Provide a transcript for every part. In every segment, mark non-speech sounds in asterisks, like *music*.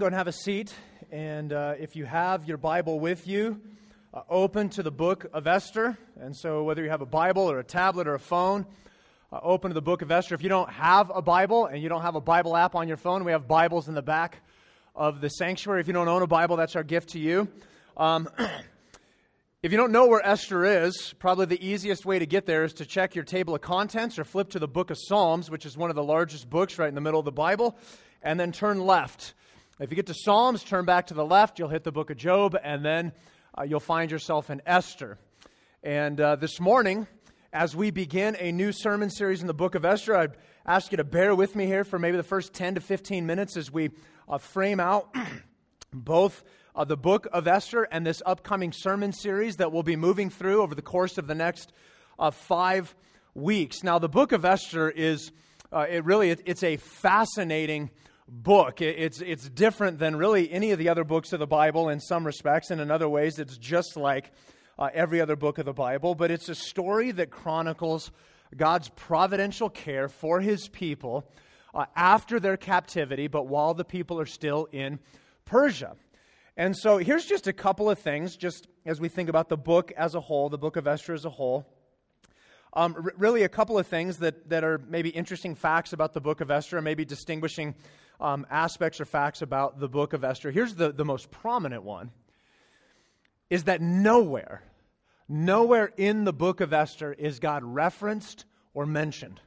Go and have a seat. And uh, if you have your Bible with you, uh, open to the book of Esther. And so, whether you have a Bible or a tablet or a phone, uh, open to the book of Esther. If you don't have a Bible and you don't have a Bible app on your phone, we have Bibles in the back of the sanctuary. If you don't own a Bible, that's our gift to you. Um, *clears throat* if you don't know where Esther is, probably the easiest way to get there is to check your table of contents or flip to the book of Psalms, which is one of the largest books right in the middle of the Bible, and then turn left. If you get to Psalms, turn back to the left, you'll hit the book of Job, and then uh, you'll find yourself in Esther. And uh, this morning, as we begin a new sermon series in the book of Esther, I'd ask you to bear with me here for maybe the first 10 to 15 minutes as we uh, frame out *clears throat* both uh, the book of Esther and this upcoming sermon series that we'll be moving through over the course of the next uh, five weeks. Now, the book of Esther is, uh, it really, it, it's a fascinating book. It's, it's different than really any of the other books of the Bible in some respects, and in other ways, it's just like uh, every other book of the Bible. But it's a story that chronicles God's providential care for his people uh, after their captivity, but while the people are still in Persia. And so here's just a couple of things, just as we think about the book as a whole, the book of Esther as a whole. Um, r- really, a couple of things that, that are maybe interesting facts about the book of Esther, maybe distinguishing um, aspects or facts about the book of Esther. Here's the, the most prominent one is that nowhere, nowhere in the book of Esther is God referenced or mentioned.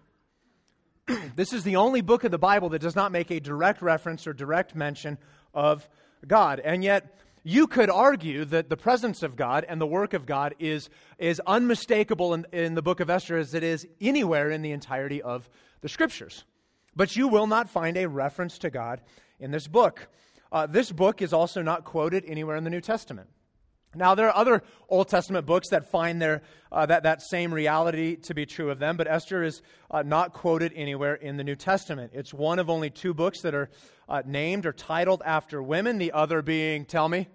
*clears throat* this is the only book of the Bible that does not make a direct reference or direct mention of God. And yet, you could argue that the presence of God and the work of God is, is unmistakable in, in the book of Esther as it is anywhere in the entirety of the scriptures. But you will not find a reference to God in this book. Uh, this book is also not quoted anywhere in the New Testament. Now, there are other Old Testament books that find their, uh, that, that same reality to be true of them, but Esther is uh, not quoted anywhere in the New Testament. It's one of only two books that are uh, named or titled after women, the other being, tell me,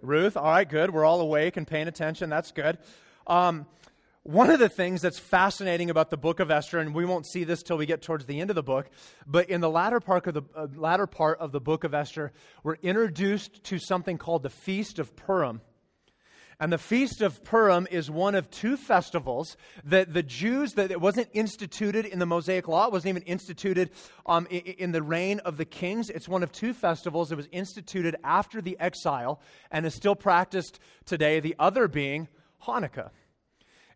Ruth. All right, good. We're all awake and paying attention. That's good. Um, one of the things that's fascinating about the book of Esther, and we won't see this till we get towards the end of the book, but in the latter part of the uh, latter part of the book of Esther, we're introduced to something called the Feast of Purim. And the Feast of Purim is one of two festivals that the Jews, that it wasn't instituted in the Mosaic Law, it wasn't even instituted um, in, in the reign of the kings. It's one of two festivals that was instituted after the exile and is still practiced today, the other being Hanukkah.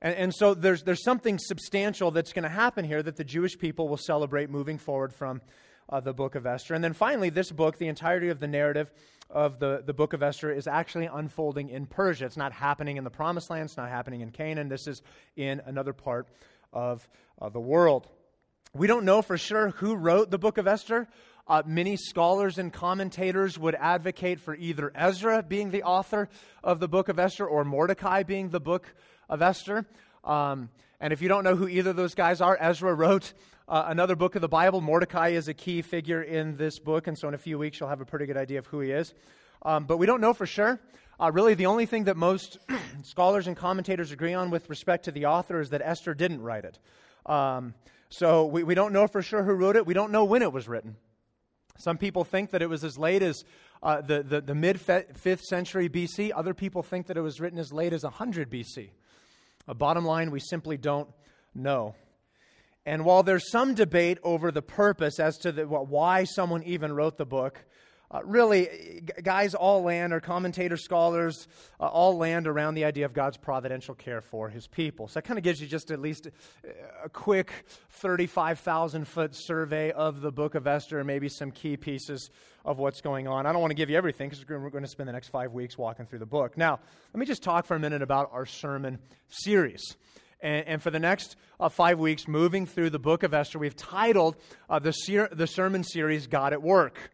And, and so there's, there's something substantial that's going to happen here that the Jewish people will celebrate moving forward from uh, the book of Esther. And then finally, this book, the entirety of the narrative of the, the book of Esther, is actually unfolding in Persia. It's not happening in the promised land, it's not happening in Canaan. This is in another part of uh, the world. We don't know for sure who wrote the book of Esther. Uh, many scholars and commentators would advocate for either Ezra being the author of the book of Esther or Mordecai being the book of Esther. Um, and if you don't know who either of those guys are, Ezra wrote uh, another book of the Bible. Mordecai is a key figure in this book, and so in a few weeks you'll have a pretty good idea of who he is. Um, but we don't know for sure. Uh, really, the only thing that most *clears throat* scholars and commentators agree on with respect to the author is that Esther didn't write it. Um, so we, we don't know for sure who wrote it. We don't know when it was written. Some people think that it was as late as uh, the, the, the mid 5th century BC. Other people think that it was written as late as 100 BC. Uh, bottom line, we simply don't know. And while there's some debate over the purpose as to the, why someone even wrote the book, uh, really, guys all land, or commentators, scholars, uh, all land around the idea of God's providential care for his people. So that kind of gives you just at least a quick 35,000 foot survey of the book of Esther and maybe some key pieces of what's going on. I don't want to give you everything because we're going to spend the next five weeks walking through the book. Now, let me just talk for a minute about our sermon series. And, and, for the next uh, five weeks, moving through the book of Esther, we've titled uh, the, ser- the sermon series God at Work.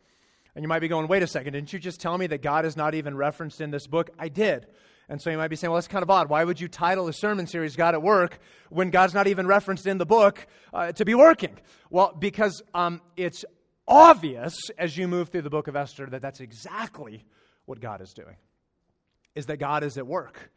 And you might be going, wait a second, didn't you just tell me that God is not even referenced in this book? I did. And so you might be saying, well, that's kind of odd. Why would you title a sermon series God at Work when God's not even referenced in the book uh, to be working? Well, because um, it's obvious as you move through the book of Esther that that's exactly what God is doing, is that God is at work,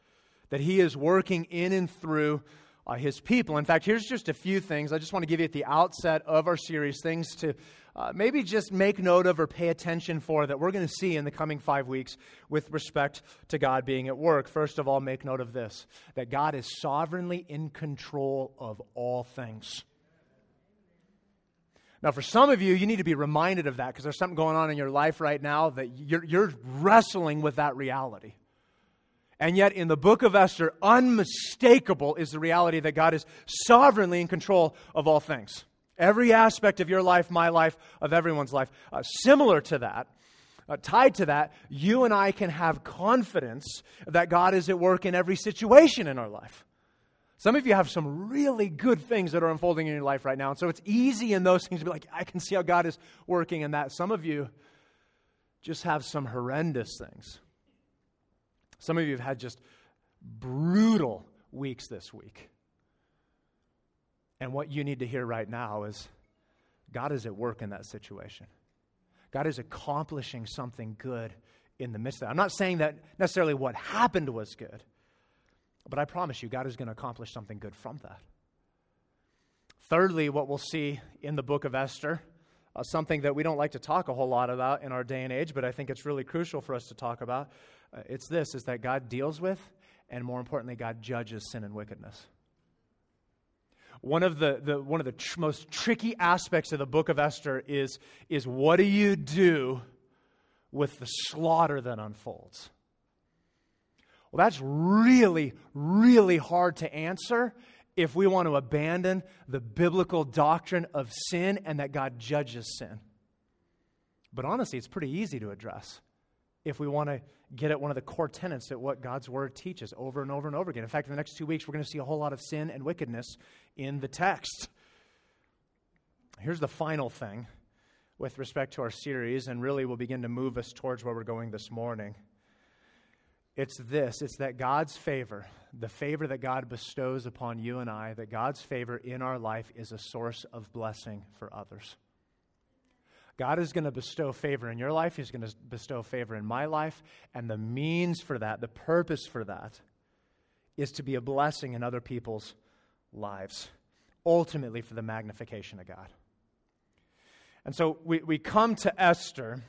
that He is working in and through uh, his people. In fact, here's just a few things I just want to give you at the outset of our series, things to uh, maybe just make note of or pay attention for that we're going to see in the coming five weeks with respect to God being at work. First of all, make note of this that God is sovereignly in control of all things. Now, for some of you, you need to be reminded of that because there's something going on in your life right now that you're, you're wrestling with that reality. And yet, in the book of Esther, unmistakable is the reality that God is sovereignly in control of all things. Every aspect of your life, my life, of everyone's life. Uh, similar to that, uh, tied to that, you and I can have confidence that God is at work in every situation in our life. Some of you have some really good things that are unfolding in your life right now. And so it's easy in those things to be like, I can see how God is working in that. Some of you just have some horrendous things. Some of you have had just brutal weeks this week. And what you need to hear right now is God is at work in that situation. God is accomplishing something good in the midst of that. I'm not saying that necessarily what happened was good. But I promise you, God is going to accomplish something good from that. Thirdly, what we'll see in the book of Esther, uh, something that we don't like to talk a whole lot about in our day and age, but I think it's really crucial for us to talk about. Uh, it's this is that God deals with, and more importantly, God judges sin and wickedness. One of the, the, one of the tr- most tricky aspects of the book of Esther is, is what do you do with the slaughter that unfolds? Well, that's really, really hard to answer if we want to abandon the biblical doctrine of sin and that God judges sin. But honestly, it's pretty easy to address if we want to get at one of the core tenets that what God's word teaches over and over and over again. In fact, in the next two weeks, we're going to see a whole lot of sin and wickedness in the text. Here's the final thing with respect to our series, and really will begin to move us towards where we're going this morning. It's this it's that God's favor, the favor that God bestows upon you and I, that God's favor in our life is a source of blessing for others. God is going to bestow favor in your life, He's going to bestow favor in my life, and the means for that, the purpose for that, is to be a blessing in other people's lives, ultimately for the magnification of God. And so we, we come to Esther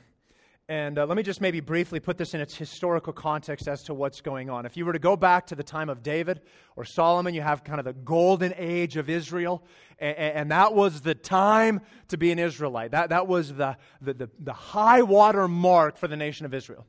and uh, let me just maybe briefly put this in its historical context as to what's going on. If you were to go back to the time of David or Solomon, you have kind of the golden age of Israel, and, and that was the time to be an Israelite. That, that was the, the, the, the high water mark for the nation of Israel.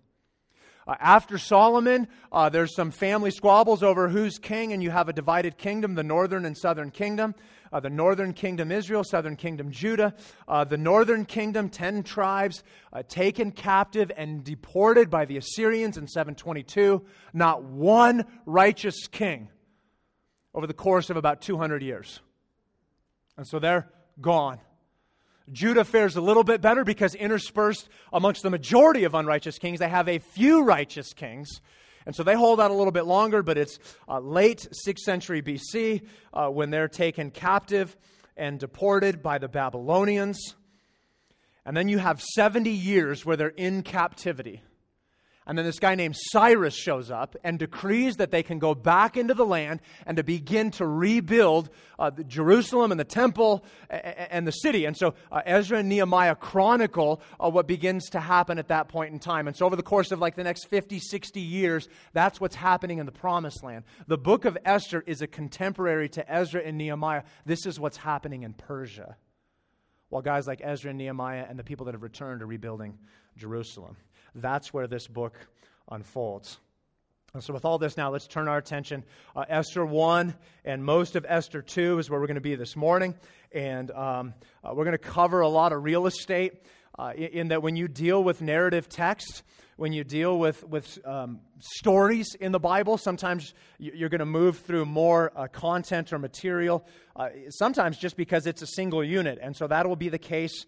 Uh, after Solomon, uh, there's some family squabbles over who's king, and you have a divided kingdom, the northern and southern kingdom uh, the northern kingdom Israel, southern kingdom Judah. Uh, the northern kingdom, 10 tribes, uh, taken captive and deported by the Assyrians in 722. Not one righteous king over the course of about 200 years. And so they're gone. Judah fares a little bit better because interspersed amongst the majority of unrighteous kings, they have a few righteous kings. And so they hold out a little bit longer, but it's uh, late 6th century BC uh, when they're taken captive and deported by the Babylonians. And then you have 70 years where they're in captivity. And then this guy named Cyrus shows up and decrees that they can go back into the land and to begin to rebuild uh, Jerusalem and the temple and the city. And so uh, Ezra and Nehemiah chronicle uh, what begins to happen at that point in time. And so over the course of like the next 50, 60 years, that's what's happening in the promised land. The book of Esther is a contemporary to Ezra and Nehemiah. This is what's happening in Persia. While guys like Ezra and Nehemiah and the people that have returned are rebuilding Jerusalem. That's where this book unfolds. And so, with all this now, let's turn our attention. Uh, Esther 1 and most of Esther 2 is where we're going to be this morning. And um, uh, we're going to cover a lot of real estate uh, in, in, that when you deal with narrative text, when you deal with, with um, stories in the Bible, sometimes you're going to move through more uh, content or material, uh, sometimes just because it's a single unit. And so that will be the case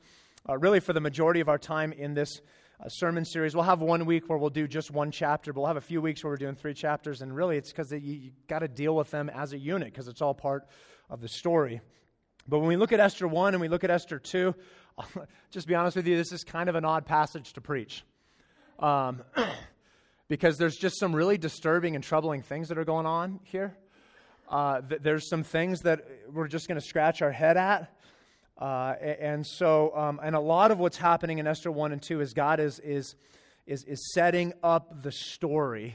uh, really for the majority of our time in this sermon series. We'll have one week where we'll do just one chapter, but we'll have a few weeks where we're doing three chapters. And really, it's because you, you got to deal with them as a unit because it's all part of the story. But when we look at Esther 1 and we look at Esther 2, *laughs* just be honest with you, this is kind of an odd passage to preach. Um, *clears throat* because there's just some really disturbing and troubling things that are going on here. Uh, th- there's some things that we're just going to scratch our head at. Uh, and so, um, and a lot of what's happening in Esther 1 and 2 is God is, is, is, is setting up the story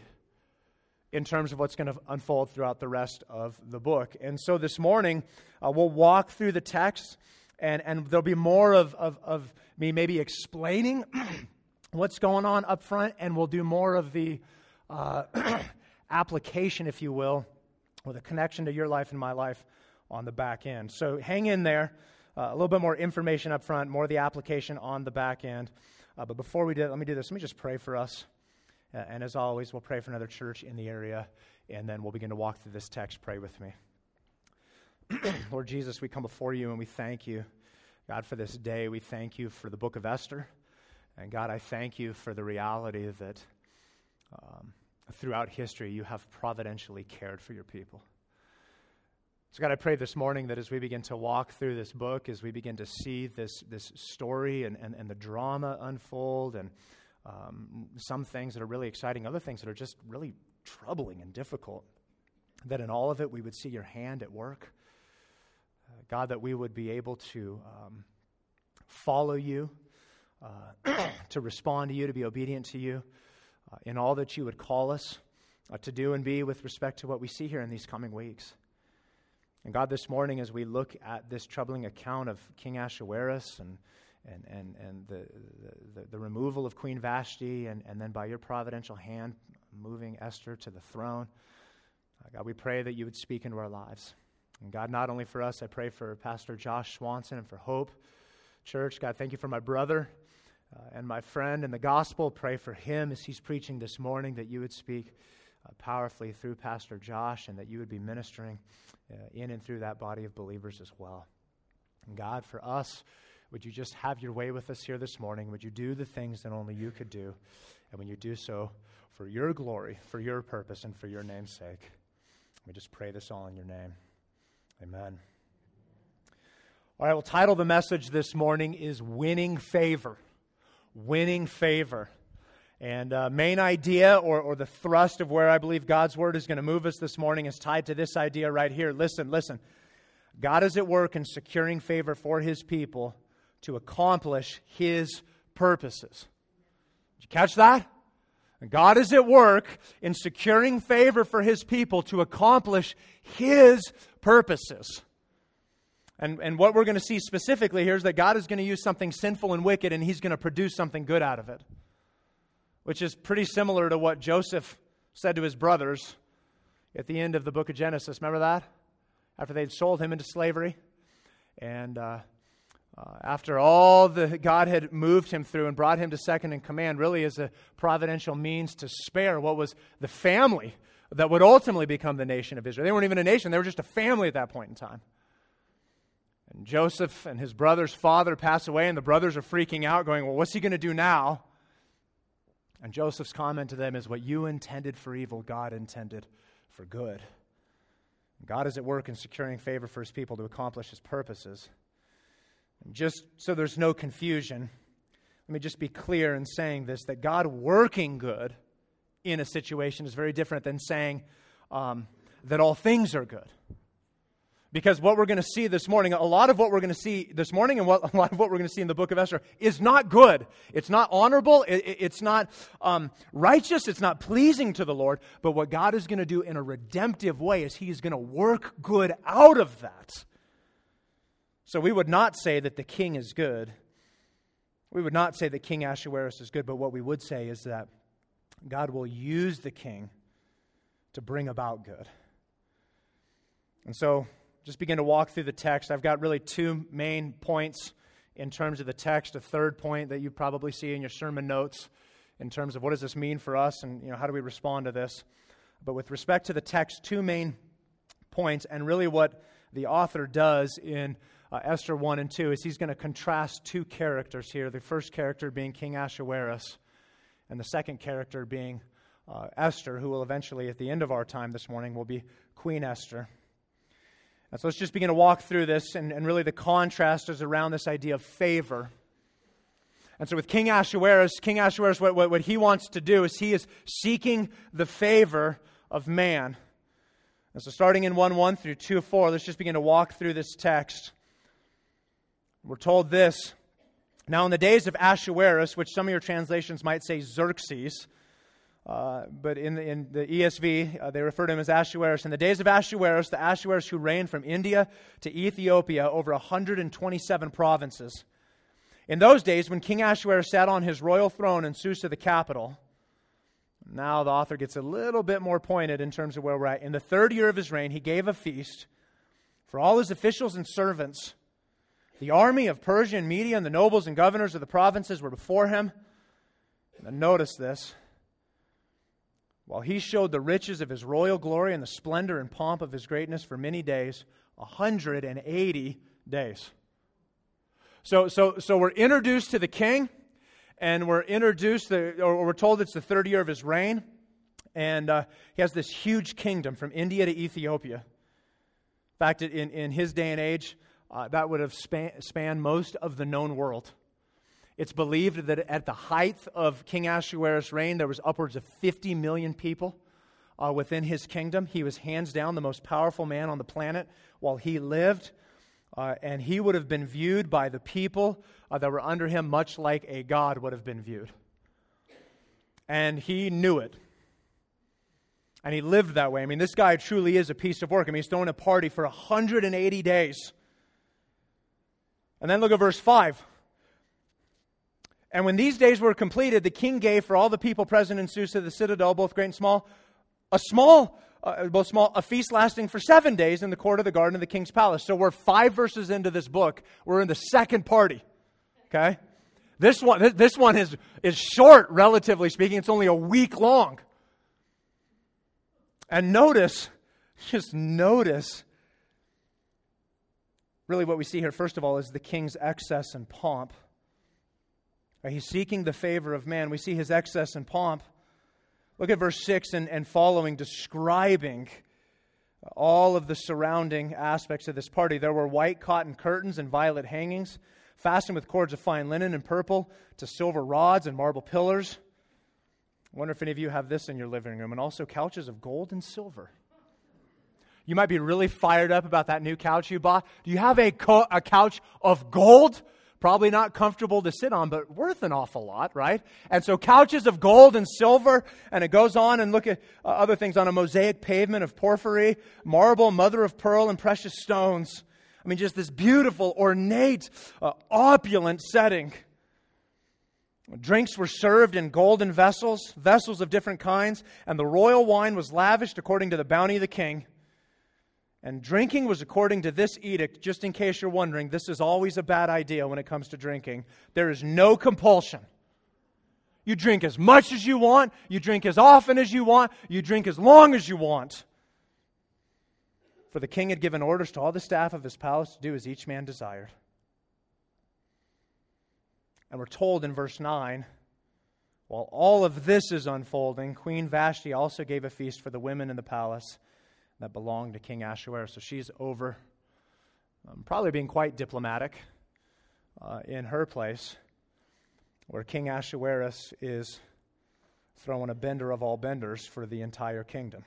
in terms of what's going to unfold throughout the rest of the book. And so this morning, uh, we'll walk through the text, and, and there'll be more of, of, of me maybe explaining *clears throat* what's going on up front, and we'll do more of the uh, *clears throat* application, if you will, or the connection to your life and my life on the back end. So hang in there. Uh, a little bit more information up front, more of the application on the back end. Uh, but before we do, let me do this. Let me just pray for us. Uh, and as always, we'll pray for another church in the area, and then we'll begin to walk through this text. Pray with me. *clears throat* Lord Jesus, we come before you and we thank you, God, for this day. We thank you for the book of Esther. And God, I thank you for the reality that um, throughout history you have providentially cared for your people. So, God, I pray this morning that as we begin to walk through this book, as we begin to see this, this story and, and, and the drama unfold, and um, some things that are really exciting, other things that are just really troubling and difficult, that in all of it we would see your hand at work. Uh, God, that we would be able to um, follow you, uh, *clears throat* to respond to you, to be obedient to you uh, in all that you would call us uh, to do and be with respect to what we see here in these coming weeks. And God, this morning, as we look at this troubling account of King Ahasuerus and, and, and, and the, the, the removal of Queen Vashti, and, and then by your providential hand, moving Esther to the throne, uh, God, we pray that you would speak into our lives. And God, not only for us, I pray for Pastor Josh Swanson and for Hope Church. God, thank you for my brother uh, and my friend in the gospel. Pray for him as he's preaching this morning that you would speak powerfully through Pastor Josh and that you would be ministering uh, in and through that body of believers as well. And God, for us, would you just have your way with us here this morning? Would you do the things that only you could do? And when you do so, for your glory, for your purpose, and for your name's sake. We just pray this all in your name. Amen. All right, we'll title the message this morning is Winning Favor. Winning Favor. And uh, main idea or, or the thrust of where I believe God's word is going to move us this morning is tied to this idea right here. Listen, listen. God is at work in securing favor for his people to accomplish his purposes. Did you catch that? God is at work in securing favor for his people to accomplish his purposes. And, and what we're going to see specifically here is that God is going to use something sinful and wicked and he's going to produce something good out of it which is pretty similar to what Joseph said to his brothers at the end of the book of Genesis. Remember that? After they'd sold him into slavery. And uh, uh, after all that God had moved him through and brought him to second in command, really as a providential means to spare what was the family that would ultimately become the nation of Israel. They weren't even a nation, they were just a family at that point in time. And Joseph and his brother's father pass away, and the brothers are freaking out, going, Well, what's he going to do now? And Joseph's comment to them is what you intended for evil, God intended for good. God is at work in securing favor for his people to accomplish his purposes. And just so there's no confusion, let me just be clear in saying this that God working good in a situation is very different than saying um, that all things are good. Because what we're going to see this morning, a lot of what we're going to see this morning and what, *laughs* a lot of what we're going to see in the book of Esther is not good. It's not honorable. It, it's not um, righteous. It's not pleasing to the Lord. But what God is going to do in a redemptive way is He is going to work good out of that. So we would not say that the king is good. We would not say that King Ahasuerus is good, but what we would say is that God will use the king to bring about good. And so just begin to walk through the text. I've got really two main points in terms of the text. A third point that you probably see in your sermon notes in terms of what does this mean for us and you know, how do we respond to this. But with respect to the text, two main points, and really what the author does in uh, Esther 1 and 2 is he's going to contrast two characters here. The first character being King Ahasuerus, and the second character being uh, Esther, who will eventually, at the end of our time this morning, will be Queen Esther. So let's just begin to walk through this, and, and really the contrast is around this idea of favor. And so with King Ahasuerus, King Ahasuerus, what, what, what he wants to do is he is seeking the favor of man. And so starting in 1 1 through 2 4, let's just begin to walk through this text. We're told this. Now, in the days of Ahasuerus, which some of your translations might say Xerxes, uh, but in the, in the ESV, uh, they refer to him as Ahasuerus. In the days of Ahasuerus, the Ahasuerus who reigned from India to Ethiopia over 127 provinces. In those days, when King Ahasuerus sat on his royal throne in Susa, the capital, now the author gets a little bit more pointed in terms of where we're at. In the third year of his reign, he gave a feast for all his officials and servants. The army of Persia and Media and the nobles and governors of the provinces were before him. And notice this. While he showed the riches of his royal glory and the splendor and pomp of his greatness for many days, 180 days. So, so, so we're introduced to the king, and we're introduced, to, or we're told it's the third year of his reign. And uh, he has this huge kingdom from India to Ethiopia. In fact, in, in his day and age, uh, that would have span, spanned most of the known world. It's believed that at the height of King Ahasuerus' reign, there was upwards of 50 million people uh, within his kingdom. He was hands down the most powerful man on the planet while he lived. Uh, and he would have been viewed by the people uh, that were under him much like a god would have been viewed. And he knew it. And he lived that way. I mean, this guy truly is a piece of work. I mean, he's throwing a party for 180 days. And then look at verse 5. And when these days were completed, the king gave for all the people present in Susa, the citadel, both great and small, a small uh, both small, a feast lasting for seven days in the court of the garden of the king's palace. So we're five verses into this book. We're in the second party. Okay? This one, this one is, is short, relatively speaking. It's only a week long. And notice, *laughs* just notice, really what we see here, first of all, is the king's excess and pomp. He's seeking the favor of man. We see his excess and pomp. Look at verse 6 and, and following, describing all of the surrounding aspects of this party. There were white cotton curtains and violet hangings, fastened with cords of fine linen and purple to silver rods and marble pillars. I wonder if any of you have this in your living room, and also couches of gold and silver. You might be really fired up about that new couch you bought. Do you have a, co- a couch of gold? Probably not comfortable to sit on, but worth an awful lot, right? And so couches of gold and silver, and it goes on and look at uh, other things on a mosaic pavement of porphyry, marble, mother of pearl, and precious stones. I mean, just this beautiful, ornate, uh, opulent setting. Drinks were served in golden vessels, vessels of different kinds, and the royal wine was lavished according to the bounty of the king. And drinking was according to this edict, just in case you're wondering, this is always a bad idea when it comes to drinking. There is no compulsion. You drink as much as you want, you drink as often as you want, you drink as long as you want. For the king had given orders to all the staff of his palace to do as each man desired. And we're told in verse 9 while all of this is unfolding, Queen Vashti also gave a feast for the women in the palace that belonged to King Ahasuerus. So she's over, um, probably being quite diplomatic uh, in her place, where King Ahasuerus is throwing a bender of all benders for the entire kingdom.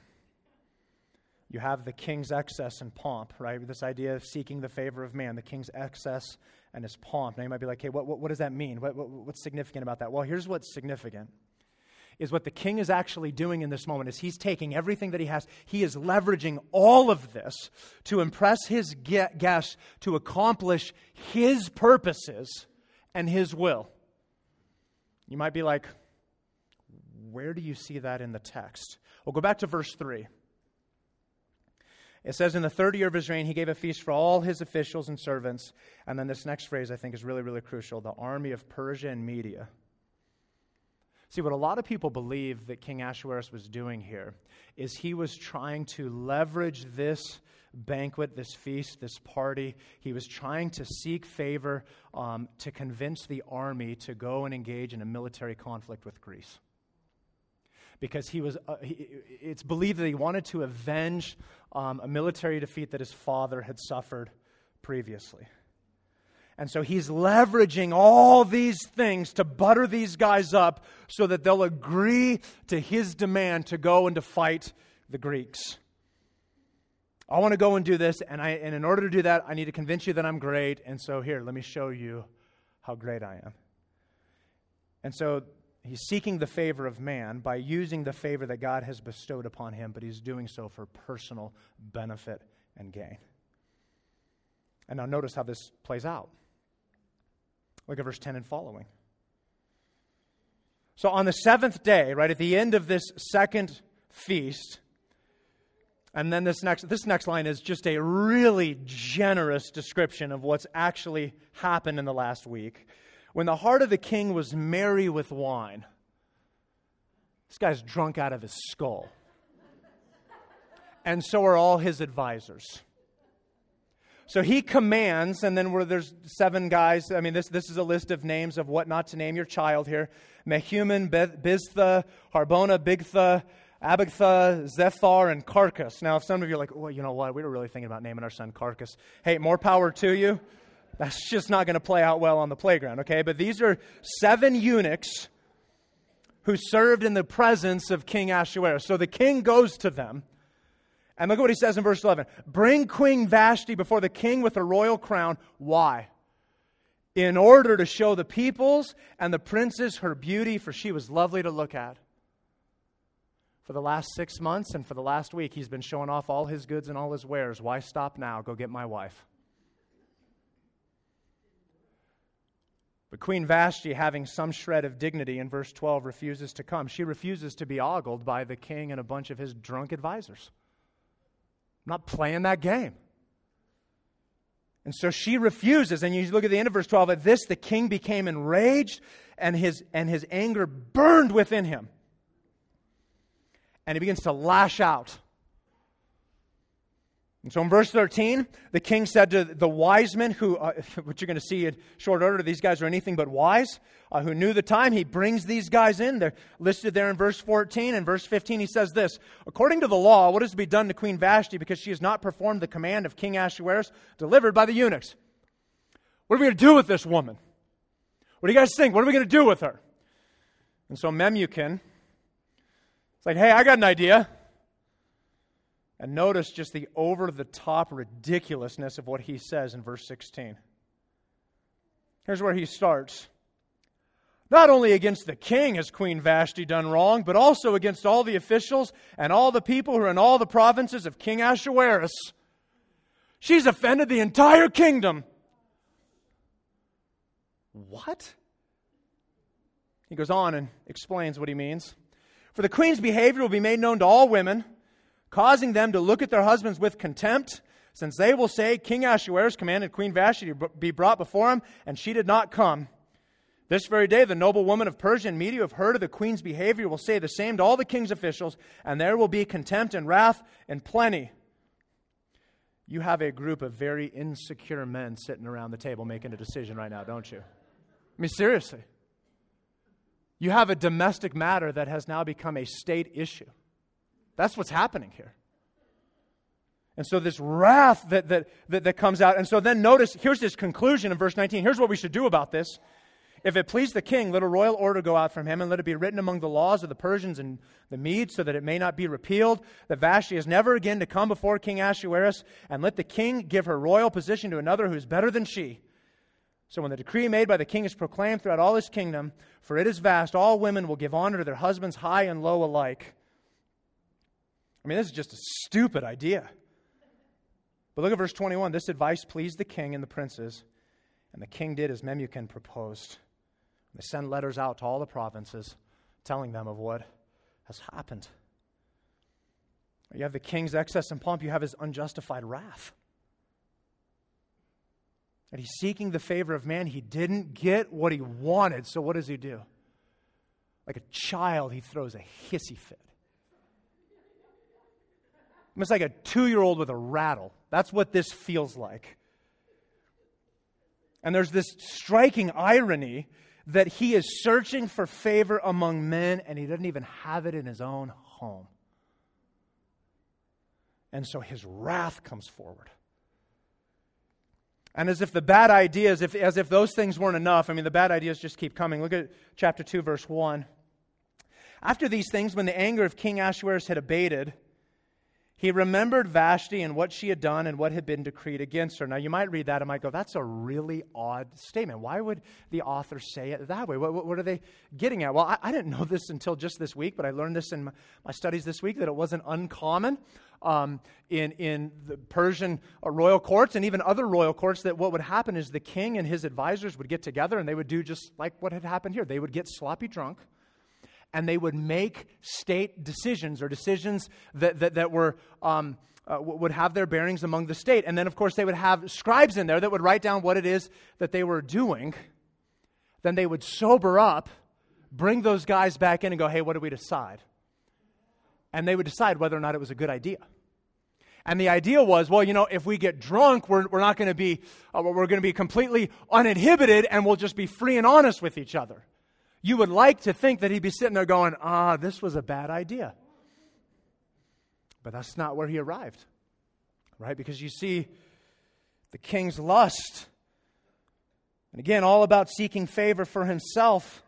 You have the king's excess and pomp, right? This idea of seeking the favor of man, the king's excess and his pomp. Now you might be like, hey, what, what, what does that mean? What, what's significant about that? Well, here's what's significant is what the king is actually doing in this moment is he's taking everything that he has. He is leveraging all of this to impress his guests to accomplish his purposes and his will. You might be like where do you see that in the text? Well go back to verse 3 it says in the third year of his reign he gave a feast for all his officials and servants. And then this next phrase i think is really really crucial. The army of persia and media See, what a lot of people believe that King Ahasuerus was doing here is he was trying to leverage this banquet, this feast, this party. He was trying to seek favor um, to convince the army to go and engage in a military conflict with Greece. Because he was, uh, he, it's believed that he wanted to avenge um, a military defeat that his father had suffered previously. And so he's leveraging all these things to butter these guys up so that they'll agree to his demand to go and to fight the Greeks. I want to go and do this, and, I, and in order to do that, I need to convince you that I'm great. And so, here, let me show you how great I am. And so, he's seeking the favor of man by using the favor that God has bestowed upon him, but he's doing so for personal benefit and gain. And now, notice how this plays out. Look at verse 10 and following. So, on the seventh day, right at the end of this second feast, and then this next, this next line is just a really generous description of what's actually happened in the last week. When the heart of the king was merry with wine, this guy's drunk out of his skull. And so are all his advisors. So he commands, and then there's seven guys. I mean, this, this is a list of names of what not to name your child here Mehuman, Biztha, Harbona, Bigtha, Abagtha, Zethar, and Carkas. Now, if some of you are like, well, you know what? We were really thinking about naming our son Carkas. Hey, more power to you. That's just not going to play out well on the playground, okay? But these are seven eunuchs who served in the presence of King Ahasuerus. So the king goes to them. And look at what he says in verse 11 Bring Queen Vashti before the king with a royal crown. Why? In order to show the peoples and the princes her beauty, for she was lovely to look at. For the last six months and for the last week, he's been showing off all his goods and all his wares. Why stop now? Go get my wife. But Queen Vashti, having some shred of dignity in verse 12, refuses to come. She refuses to be ogled by the king and a bunch of his drunk advisors. Not playing that game. And so she refuses. And you look at the end of verse 12. At this, the king became enraged, and his, and his anger burned within him and he begins to lash out. And so in verse 13, the king said to the wise men, who, uh, *laughs* what you're going to see in short order, these guys are anything but wise, uh, who knew the time. He brings these guys in. They're listed there in verse 14. In verse 15, he says this According to the law, what is to be done to Queen Vashti because she has not performed the command of King Ahasuerus delivered by the eunuchs? What are we going to do with this woman? What do you guys think? What are we going to do with her? And so Memucan, it's like, hey, I got an idea. And notice just the over the top ridiculousness of what he says in verse 16. Here's where he starts. Not only against the king has Queen Vashti done wrong, but also against all the officials and all the people who are in all the provinces of King Ahasuerus. She's offended the entire kingdom. What? He goes on and explains what he means. For the queen's behavior will be made known to all women, causing them to look at their husbands with contempt, since they will say, King Ahasuerus commanded Queen Vashti to be brought before him, and she did not come. This very day, the noble women of Persia and Media who have heard of the queen's behavior will say the same to all the king's officials, and there will be contempt and wrath and plenty. You have a group of very insecure men sitting around the table making a decision right now, don't you? I mean, seriously. You have a domestic matter that has now become a state issue. That's what's happening here. And so this wrath that, that, that, that, comes out. And so then notice, here's this conclusion in verse 19. Here's what we should do about this. If it please the king, let a royal order go out from him, and let it be written among the laws of the Persians and the Medes, so that it may not be repealed, that Vashti is never again to come before King Ahasuerus, and let the king give her royal position to another who is better than she. So when the decree made by the king is proclaimed throughout all his kingdom, for it is vast, all women will give honor to their husbands, high and low alike. I mean, this is just a stupid idea. But look at verse 21. This advice pleased the king and the princes, and the king did as Memucan proposed. They send letters out to all the provinces telling them of what has happened. You have the king's excess and pomp, you have his unjustified wrath. And he's seeking the favor of man. He didn't get what he wanted, so what does he do? Like a child, he throws a hissy fit. It's like a two year old with a rattle. That's what this feels like. And there's this striking irony that he is searching for favor among men and he doesn't even have it in his own home. And so his wrath comes forward. And as if the bad ideas, if, as if those things weren't enough, I mean, the bad ideas just keep coming. Look at chapter 2, verse 1. After these things, when the anger of King Ahasuerus had abated, he remembered Vashti and what she had done and what had been decreed against her. Now, you might read that and might go, that's a really odd statement. Why would the author say it that way? What, what, what are they getting at? Well, I, I, didn't know this until just this week, but I learned this in my, my studies this week that it wasn't uncommon um, in, in the Persian uh, royal courts and even other royal courts that what would happen is the king and his advisors would get together and they would do just like what had happened here. They would get sloppy drunk and they would make state decisions or decisions that, that, that were. Um, uh, would have their bearings among the state. And then, of course, they would have scribes in there that would write down what it is that they were doing. Then they would sober up, bring those guys back in, and go, hey, what do we decide? And they would decide whether or not it was a good idea. And the idea was, well, you know, if we get drunk, we're, we're not going to be, uh, we're going to be completely uninhibited and we'll just be free and honest with each other you would like to think that he'd be sitting there going, ah, this was a bad idea. But that's not where he arrived, right? Because you see, the king's lust, and again, all about seeking favor for himself.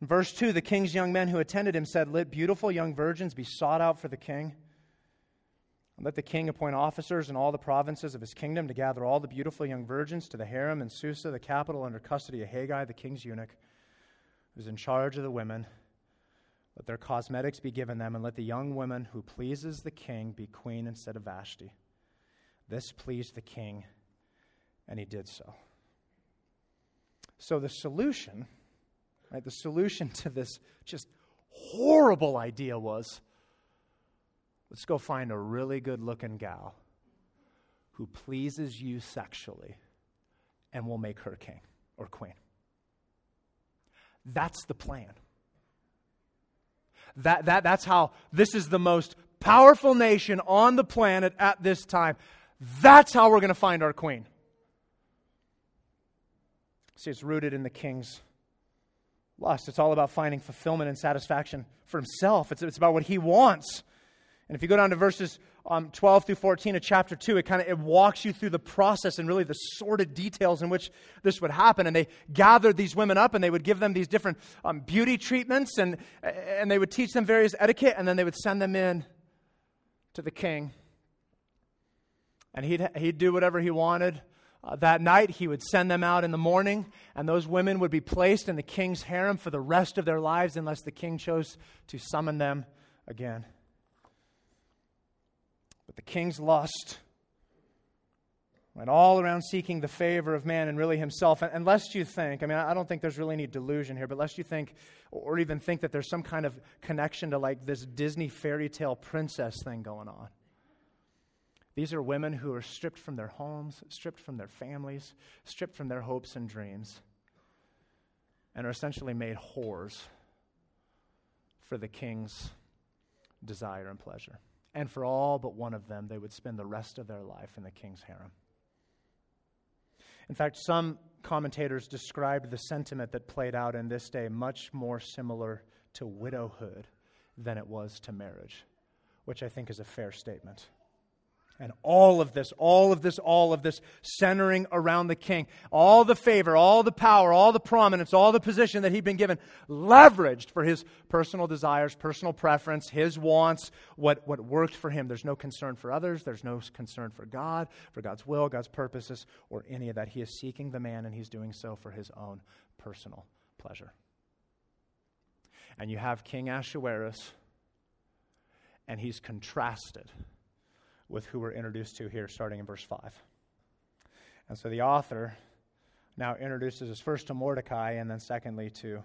In verse 2, the king's young men who attended him said, Let beautiful young virgins be sought out for the king. And let the king appoint officers in all the provinces of his kingdom to gather all the beautiful young virgins to the harem in Susa, the capital, under custody of Hegai, the king's eunuch who's in charge of the women. Let their cosmetics be given them, and let the young woman who pleases the king be queen instead of Vashti. This pleased the king, and he did so. So the solution, right, the solution to this just horrible idea was let's go find a really good looking gal who pleases you sexually, and we'll make her king or queen. That's the plan. That, that, that's how this is the most powerful nation on the planet at this time. That's how we're going to find our queen. See, it's rooted in the king's lust. It's all about finding fulfillment and satisfaction for himself, it's, it's about what he wants. And if you go down to verses um, 12 through 14 of chapter 2, it kind of it walks you through the process and really the sordid details in which this would happen. And they gathered these women up and they would give them these different um, beauty treatments and, and they would teach them various etiquette and then they would send them in to the king. And he'd, he'd do whatever he wanted. Uh, that night, he would send them out in the morning, and those women would be placed in the king's harem for the rest of their lives unless the king chose to summon them again. But the king's lust went all around seeking the favor of man and really himself. And, and lest you think, I mean, I don't think there's really any delusion here, but lest you think, or even think that there's some kind of connection to like this Disney fairy tale princess thing going on. These are women who are stripped from their homes, stripped from their families, stripped from their hopes and dreams, and are essentially made whores for the king's desire and pleasure and for all but one of them, they would spend the rest of their life in the king's harem. In fact, some commentators described the sentiment that played out in this day much more similar to widowhood than it was to marriage, which I think is a fair statement. And all of this, all of this, all of this centering around the king. All the favor, all the power, all the prominence, all the position that he'd been given, leveraged for his personal desires, personal preference, his wants, what, what worked for him. There's no concern for others. There's no concern for God, for God's will, God's purposes, or any of that. He is seeking the man, and he's doing so for his own personal pleasure. And you have King Ahasuerus, and he's contrasted with who we're introduced to here, starting in verse 5. And so the author now introduces us first to Mordecai and then secondly to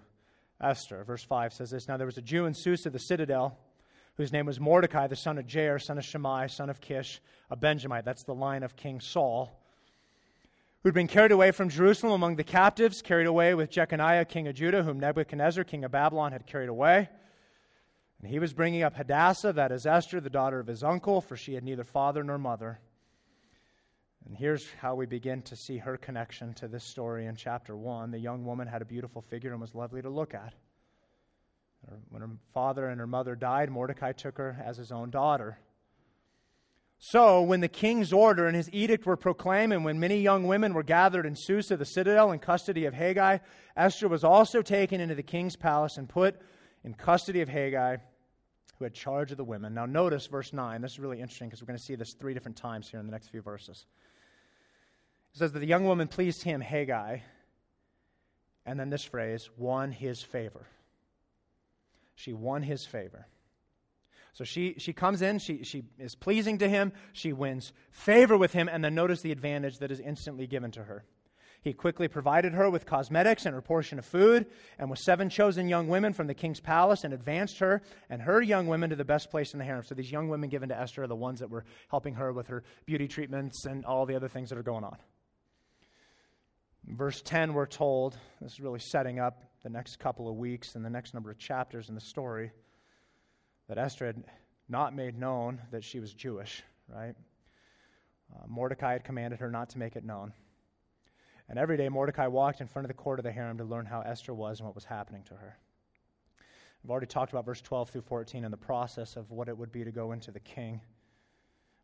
Esther. Verse 5 says this Now there was a Jew in Susa, the citadel, whose name was Mordecai, the son of Jair, son of Shimei, son of Kish, a Benjamite. That's the line of King Saul. Who'd been carried away from Jerusalem among the captives, carried away with Jeconiah, king of Judah, whom Nebuchadnezzar, king of Babylon, had carried away. And he was bringing up Hadassah, that is Esther, the daughter of his uncle, for she had neither father nor mother. And here's how we begin to see her connection to this story in chapter 1. The young woman had a beautiful figure and was lovely to look at. When her father and her mother died, Mordecai took her as his own daughter. So, when the king's order and his edict were proclaimed, and when many young women were gathered in Susa, the citadel, in custody of Hegai, Esther was also taken into the king's palace and put in custody of Hegai who had charge of the women. Now, notice verse 9. This is really interesting because we're going to see this three different times here in the next few verses. It says that the young woman pleased him, Hegai, and then this phrase, won his favor. She won his favor. So she, she comes in, she, she is pleasing to him, she wins favor with him, and then notice the advantage that is instantly given to her. He quickly provided her with cosmetics and her portion of food, and with seven chosen young women from the king's palace, and advanced her and her young women to the best place in the harem. So these young women given to Esther are the ones that were helping her with her beauty treatments and all the other things that are going on. Verse 10, we're told, this is really setting up the next couple of weeks and the next number of chapters in the story, that Esther had not made known that she was Jewish, right? Uh, Mordecai had commanded her not to make it known. And every day, Mordecai walked in front of the court of the harem to learn how Esther was and what was happening to her. We've already talked about verse 12 through 14 and the process of what it would be to go into the king.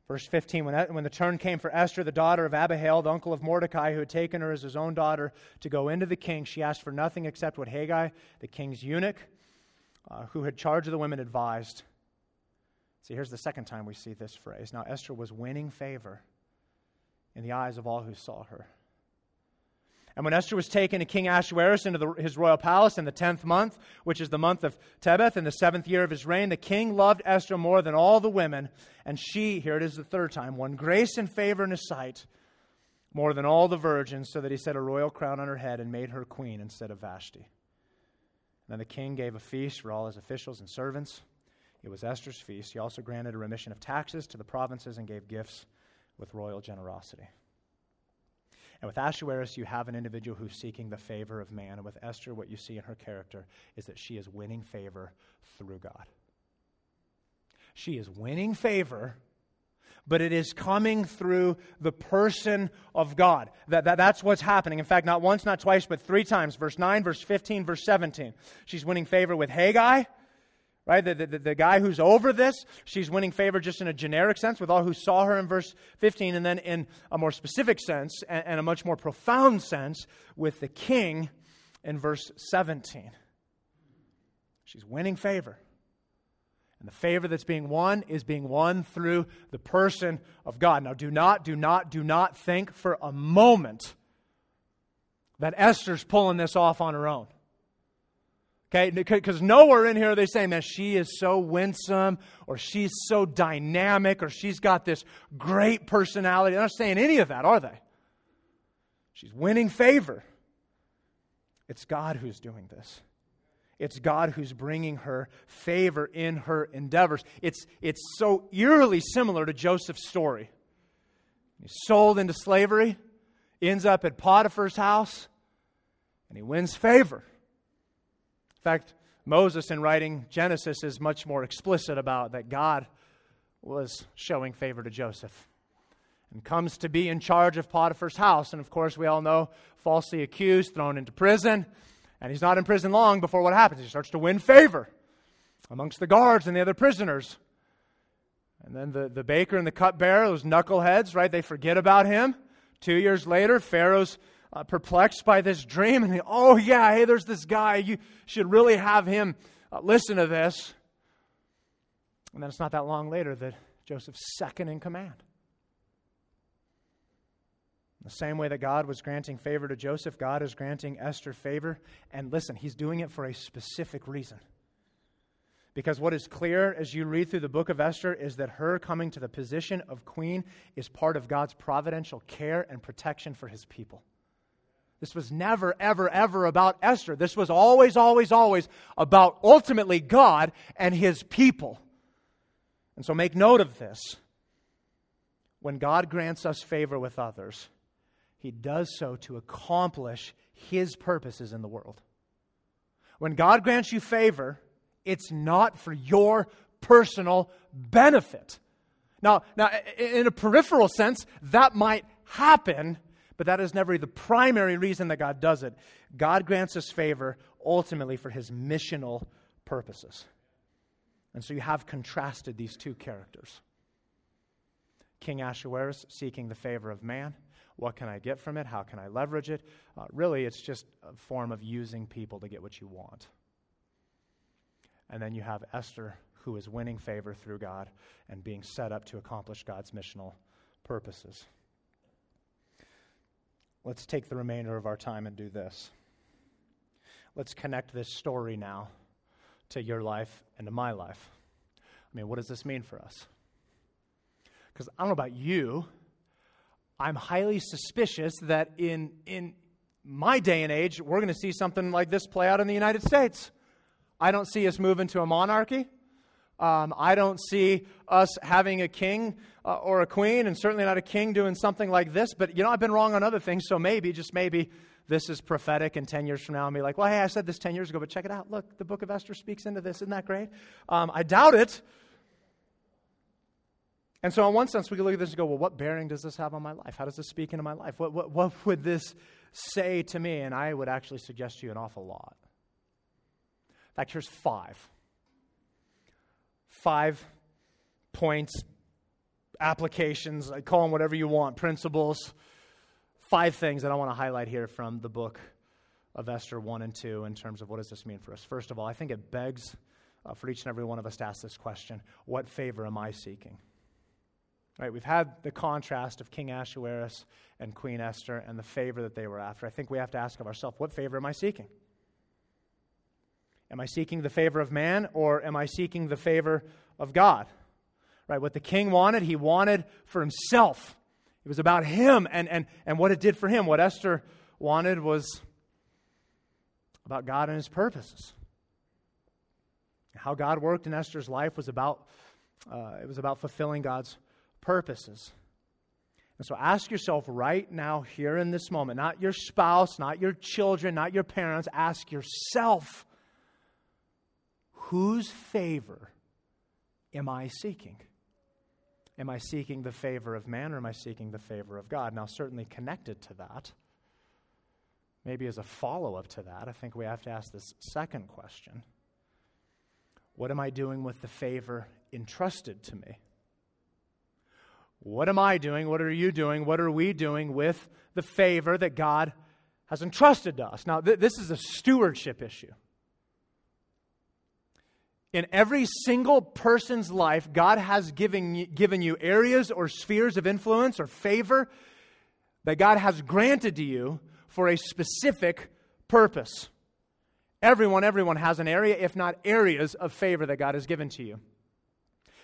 Verse 15 when, when the turn came for Esther, the daughter of Abihail, the uncle of Mordecai, who had taken her as his own daughter, to go into the king, she asked for nothing except what Hegai, the king's eunuch, uh, who had charge of the women, advised. See, here's the second time we see this phrase. Now, Esther was winning favor in the eyes of all who saw her. And when Esther was taken to King Ahasuerus into the, his royal palace in the tenth month, which is the month of Tebeth, in the seventh year of his reign, the king loved Esther more than all the women, and she, here it is the third time, won grace and favor in his sight more than all the virgins, so that he set a royal crown on her head and made her queen instead of Vashti. And then the king gave a feast for all his officials and servants. It was Esther's feast. He also granted a remission of taxes to the provinces and gave gifts with royal generosity. And with Ahasuerus, you have an individual who's seeking the favor of man. And with Esther, what you see in her character is that she is winning favor through God. She is winning favor, but it is coming through the person of God. That, that, that's what's happening. In fact, not once, not twice, but three times. Verse 9, verse 15, verse 17. She's winning favor with Hegai right? The, the, the, guy who's over this, she's winning favor just in a generic sense with all who saw her in verse 15, and then in a more specific sense and, and a much more profound sense with the king in verse 17. She's winning favor. And the favor that's being won is being won through the person of God. Now, do not, do not, do not think for a moment that Esther's pulling this off on her own. Okay, because nowhere in here are they saying that she is so winsome or she's so dynamic or she's got this great personality. They're not saying any of that, are they? She's winning favor. It's God who's doing this. It's God who's bringing her favor in her endeavors. It's, it's so eerily similar to Joseph's story. He's sold into slavery, ends up at Potiphar's house, and he wins favor fact, Moses, in writing Genesis, is much more explicit about that God was showing favor to Joseph and comes to be in charge of Potiphar's house. And of course, we all know falsely accused, thrown into prison. And he's not in prison long before what happens? He starts to win favor amongst the guards and the other prisoners. And then the, the baker and the cupbearer, those knuckleheads, right? They forget about him. Two years later, Pharaoh's uh, perplexed by this dream and oh yeah hey there's this guy you should really have him uh, listen to this and then it's not that long later that joseph's second in command the same way that God was granting favor to Joseph, God is granting Esther favor. And listen, he's doing it for a specific reason. Because what is clear as you read through the book of Esther is that her coming to the position of queen is part of God's providential care and protection for his people. This was never, ever, ever about Esther. This was always, always, always about ultimately God and his people. And so make note of this. When God grants us favor with others, he does so to accomplish his purposes in the world. When God grants you favor, it's not for your personal benefit. Now, now in a peripheral sense, that might happen but that is never the primary reason that God does it. God grants us favor ultimately for his missional purposes. And so you have contrasted these two characters King Ahasuerus seeking the favor of man. What can I get from it? How can I leverage it? Uh, really, it's just a form of using people to get what you want. And then you have Esther, who is winning favor through God and being set up to accomplish God's missional purposes. Let's take the remainder of our time and do this. Let's connect this story now to your life and to my life. I mean, what does this mean for us? Because I don't know about you, I'm highly suspicious that in, in my day and age, we're going to see something like this play out in the United States. I don't see us moving to a monarchy. Um, I don't see us having a king uh, or a queen, and certainly not a king doing something like this. But, you know, I've been wrong on other things, so maybe, just maybe, this is prophetic, and 10 years from now, I'll be like, well, hey, I said this 10 years ago, but check it out. Look, the book of Esther speaks into this. Isn't that great? Um, I doubt it. And so, in one sense, we can look at this and go, well, what bearing does this have on my life? How does this speak into my life? What, what, what would this say to me? And I would actually suggest to you an awful lot. In fact, here's five. Five points, applications, I call them whatever you want, principles five things that I want to highlight here from the book of Esther 1 and 2 in terms of what does this mean for us. First of all, I think it begs uh, for each and every one of us to ask this question What favor am I seeking? Right, we've had the contrast of King Ahasuerus and Queen Esther and the favor that they were after. I think we have to ask of ourselves, what favor am I seeking? Am I seeking the favor of man or am I seeking the favor of God? Right, what the king wanted, he wanted for himself. It was about him and, and, and what it did for him. What Esther wanted was about God and his purposes. How God worked in Esther's life was about, uh, it was about fulfilling God's purposes. And so ask yourself right now, here in this moment, not your spouse, not your children, not your parents, ask yourself, whose favor am I seeking? Am I seeking the favor of man or am I seeking the favor of God? Now, certainly connected to that, maybe as a follow up to that, I think we have to ask this second question What am I doing with the favor entrusted to me? What am I doing? What are you doing? What are we doing with the favor that God has entrusted to us? Now, th- this is a stewardship issue. In every single person's life, God has given, given you areas or spheres of influence or favor that God has granted to you for a specific purpose. Everyone, everyone has an area, if not areas, of favor that God has given to you.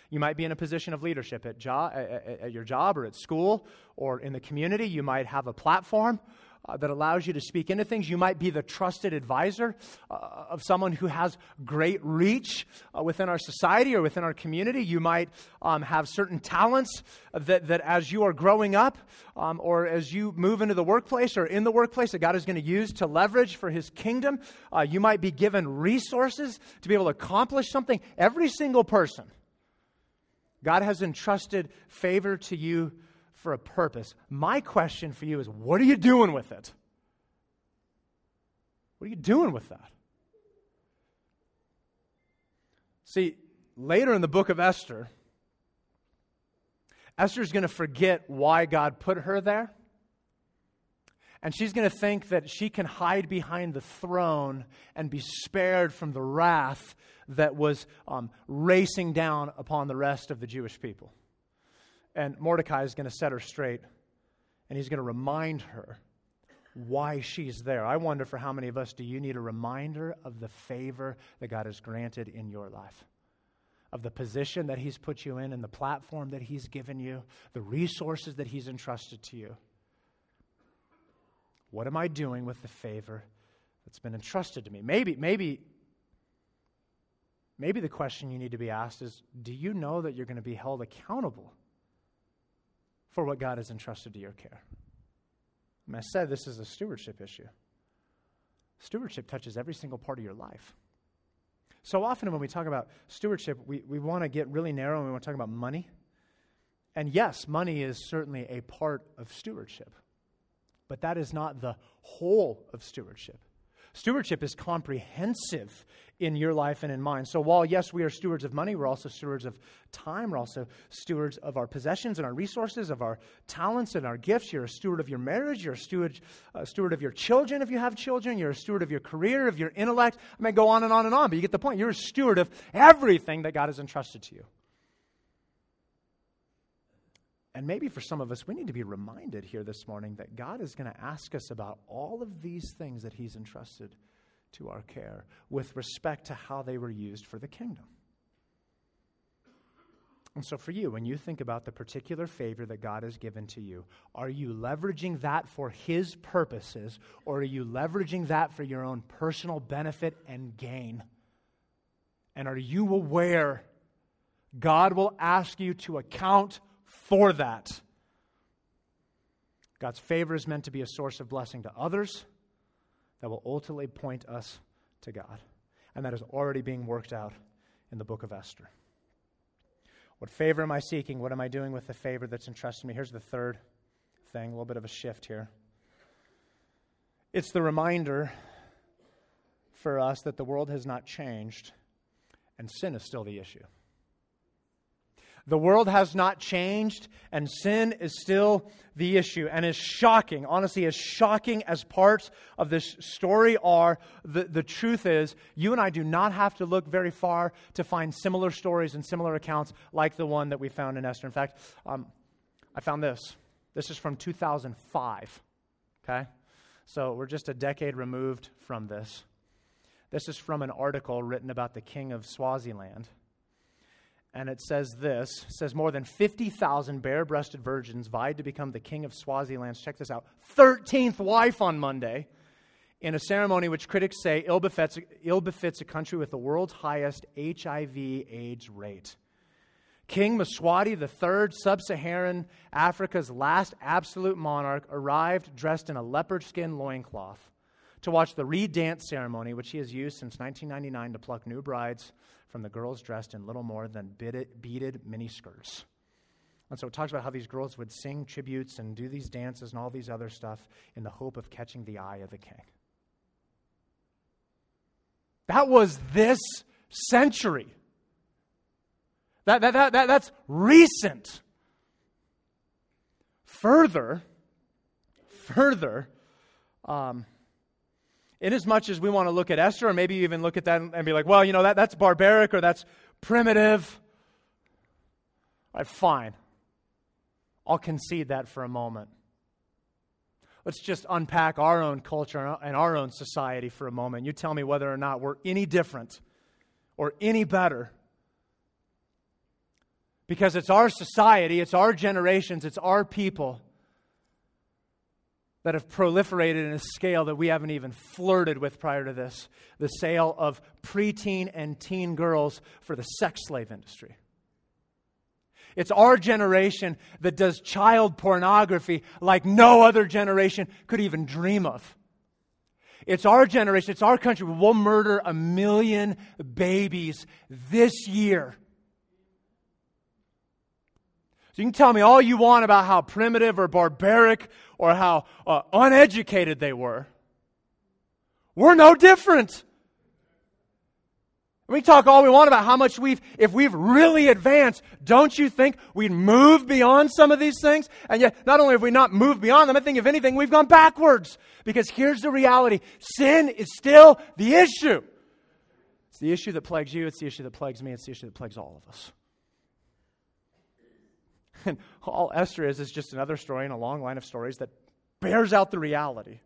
You might be in a position of leadership at, jo- at, your job or at school or in the community. You might have a platform uh, that allows you to speak into things. You might be the trusted advisor uh, of someone who has great reach uh, within our society or within our community. You might um, have certain talents that, that as you are growing up um, or as you move into the workplace or in the workplace that God is going to use to leverage for his kingdom. Uh, you might be given resources to be able to accomplish something. Every single person. God has entrusted favor to you for a purpose. My question for you is what are you doing with it? What are you doing with that? See, later in the book of Esther, Esther's going to forget why God put her there. And she's going to think that she can hide behind the throne and be spared from the wrath that was um, racing down upon the rest of the Jewish people. And Mordecai is going to set her straight, and he's going to remind her why she's there. I wonder for how many of us do you need a reminder of the favor that God has granted in your life? Of the position that He's put you in and the platform that He's given you, the resources that He's entrusted to you. What am I doing with the favor that's been entrusted to me? Maybe, maybe, maybe the question you need to be asked is do you know that you're going to be held accountable for what God has entrusted to your care. Mean, I said this is a stewardship issue. Stewardship touches every single part of your life. So often when we talk about stewardship, we, we want to get really narrow and we want to talk about money. And yes, money is certainly a part of stewardship, but that is not the whole of stewardship. Stewardship is comprehensive in your life and in mine. So, while yes, we are stewards of money, we're also stewards of time. We're also stewards of our possessions and our resources, of our talents and our gifts. You're a steward of your marriage. You're a steward, a steward of your children if you have children. You're a steward of your career, of your intellect. I may go on and on and on, but you get the point. You're a steward of everything that God has entrusted to you. And maybe for some of us, we need to be reminded here this morning that God is going to ask us about all of these things that He's entrusted to our care with respect to how they were used for the kingdom. And so, for you, when you think about the particular favor that God has given to you, are you leveraging that for His purposes, or are you leveraging that for your own personal benefit and gain? And are you aware God will ask you to account for that. God's favor is meant to be a source of blessing to others that will ultimately point us to God. And that is already being worked out in the book of Esther. What favor am I seeking? What am I doing with the favor that's entrusted me? Here's the third thing, a little bit of a shift here. It's the reminder for us that the world has not changed and sin is still the issue. The world has not changed, and sin is still the issue. And as shocking, honestly, as shocking as parts of this story are, the, the truth is, you and I do not have to look very far to find similar stories and similar accounts like the one that we found in Esther. In fact, um, I found this. This is from 2005. Okay? So we're just a decade removed from this. This is from an article written about the king of Swaziland and it says this says more than 50,000 bare-breasted virgins vied to become the king of Swaziland. Check this out. 13th wife on Monday in a ceremony which critics say ill befits, ill befits a country with the world's highest HIV AIDS rate. King Mswati III, sub Saharan Africa's last absolute monarch, arrived dressed in a leopard skin loincloth to watch the Reed dance ceremony, which he has used since 1999 to pluck new brides from the girls dressed in little more than beaded, miniskirts. And so it talks about how these girls would sing tributes and do these dances and all these other stuff in the hope of catching the eye of the king. That was this century. That, that, that, that, that's recent. Further, further, um, in as we want to look at Esther, or maybe even look at that and be like, well, you know, that, that's barbaric or that's primitive. All right, fine. I'll concede that for a moment. Let's just unpack our own culture and our own society for a moment. You tell me whether or not we're any different or any better. Because it's our society, it's our generations, it's our people that have proliferated in a scale that we haven't even flirted with prior to this the sale of preteen and teen girls for the sex slave industry. It's our generation that does child pornography like no other generation could even dream of. It's our generation, it's our country. We'll murder a million babies this year. So you can tell me all you want about how primitive or barbaric or how uh, uneducated they were. We're no different. We talk all we want about how much we've, if we've really advanced, don't you think we'd move beyond some of these things? And yet, not only have we not moved beyond them, I think if anything, we've gone backwards. Because here's the reality sin is still the issue. It's the issue that plagues you, it's the issue that plagues me, it's the issue that plagues all of us. *laughs* And all Esther is is just another story in a long line of stories that bears out the reality.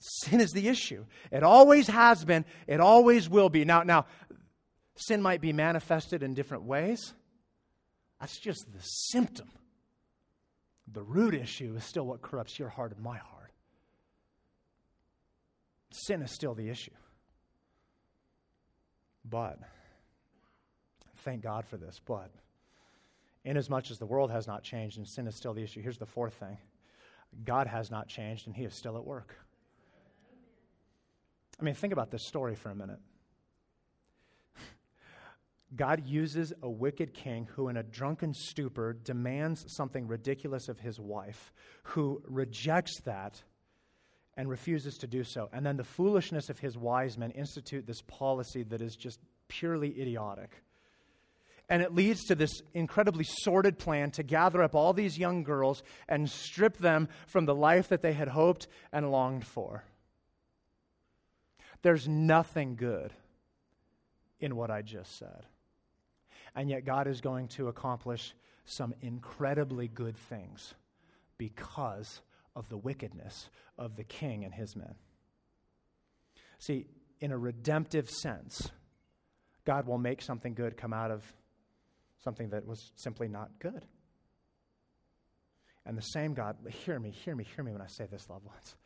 Sin is the issue. It always has been, it always will be. Now, now, sin might be manifested in different ways. That's just the symptom. The root issue is still what corrupts your heart and my heart. Sin is still the issue. But, thank God for this, but Inasmuch as the world has not changed and sin is still the issue, here's the fourth thing God has not changed and he is still at work. I mean, think about this story for a minute. *laughs* God uses a wicked king who, in a drunken stupor, demands something ridiculous of his wife, who rejects that and refuses to do so. And then the foolishness of his wise men institute this policy that is just purely idiotic. And it leads to this incredibly sordid plan to gather up all these young girls and strip them from the life that they had hoped and longed for. There's nothing good in what I just said. And yet, God is going to accomplish some incredibly good things because of the wickedness of the king and his men. See, in a redemptive sense, God will make something good come out of something that was simply not good. And the same God, hear me, hear me, hear me when I say this, loved ones.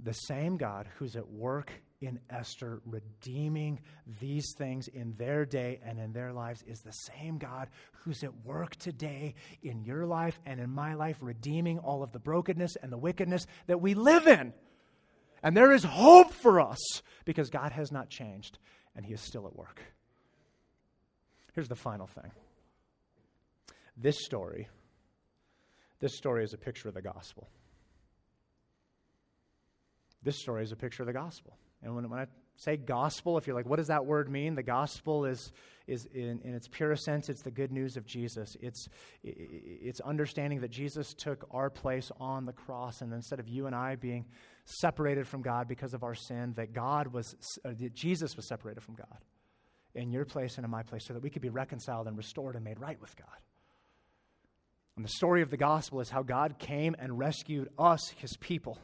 The same God who's at work in Esther, redeeming these things in their day and in their lives, is the same God who's at work today in your life and in my life, redeeming all of the brokenness and the wickedness that we live in. And there is hope for us because God has not changed and He is still at work. Here's the final thing this story, this story is a picture of the gospel. This story is a picture of the gospel. And when, when I say gospel, if you're like, what does that word mean? The gospel is, is in, in its purest sense, it's the good news of Jesus. It's, it's understanding that Jesus took our place on the cross, and instead of you and I being separated from God because of our sin, that God was, uh, that Jesus was separated from God in your place and in my place so that we could be reconciled and restored and made right with God. And the story of the gospel is how God came and rescued us, his people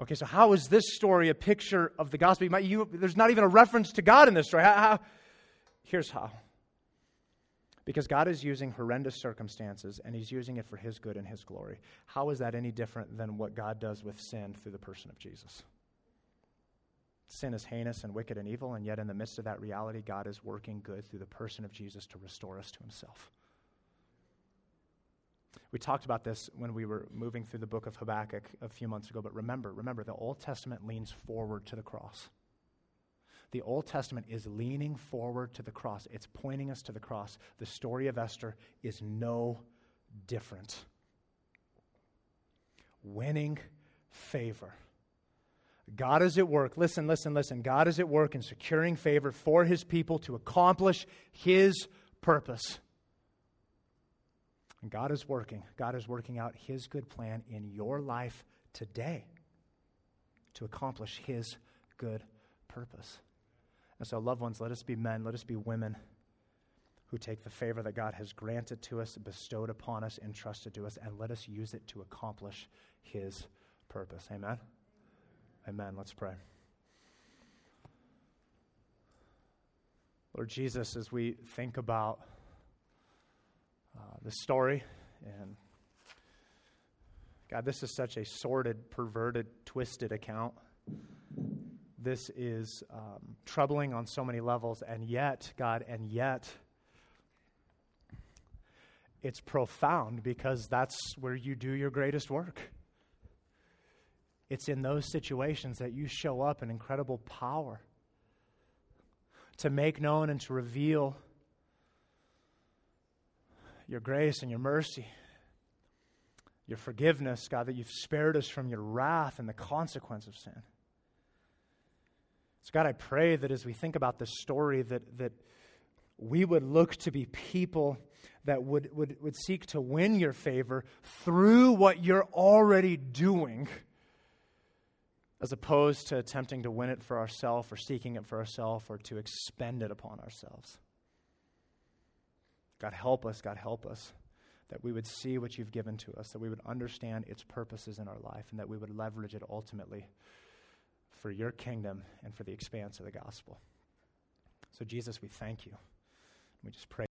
Okay, so how is this story a picture of the gospel? You might, you, there's not even a reference to God in this story. How, how? Here's how. Because God is using horrendous circumstances and He's using it for His good and His glory. How is that any different than what God does with sin through the person of Jesus? Sin is heinous and wicked and evil, and yet in the midst of that reality, God is working good through the person of Jesus to restore us to Himself. We talked about this when we were moving through the book of Habakkuk a few months ago, but remember, remember, the Old Testament leans forward to the cross. The Old Testament is leaning forward to the cross. It's pointing us to the cross. The story of Esther is no different. Winning favor. God is at work. Listen, listen, listen. God is at work in securing favor for his people to accomplish his purpose. And God is working. God is working out His good plan in your life today to accomplish His good purpose. And so, loved ones, let us be men, let us be women who take the favor that God has granted to us, bestowed upon us, entrusted to us, and let us use it to accomplish His purpose. Amen? Amen. Let's pray. Lord Jesus, as we think about uh, the story. And God, this is such a sordid, perverted, twisted account. This is um, troubling on so many levels, and yet, God, and yet, it's profound because that's where you do your greatest work. It's in those situations that you show up in incredible power to make known and to reveal your grace and your mercy, your forgiveness, God, that you've spared us from your wrath and the consequence of sin. So, God, I pray that as we think about this story, that, that we would look to be people that would, would, would seek to win your favor through what you're already doing, as opposed to attempting to win it for ourselves or seeking it for ourselves or to expend it upon ourselves. God, help us, God, help us, that we would see what you've given to us, that we would understand its purposes in our life, and that we would leverage it ultimately for your kingdom and for the expanse of the gospel. So, Jesus, we thank you. We just pray.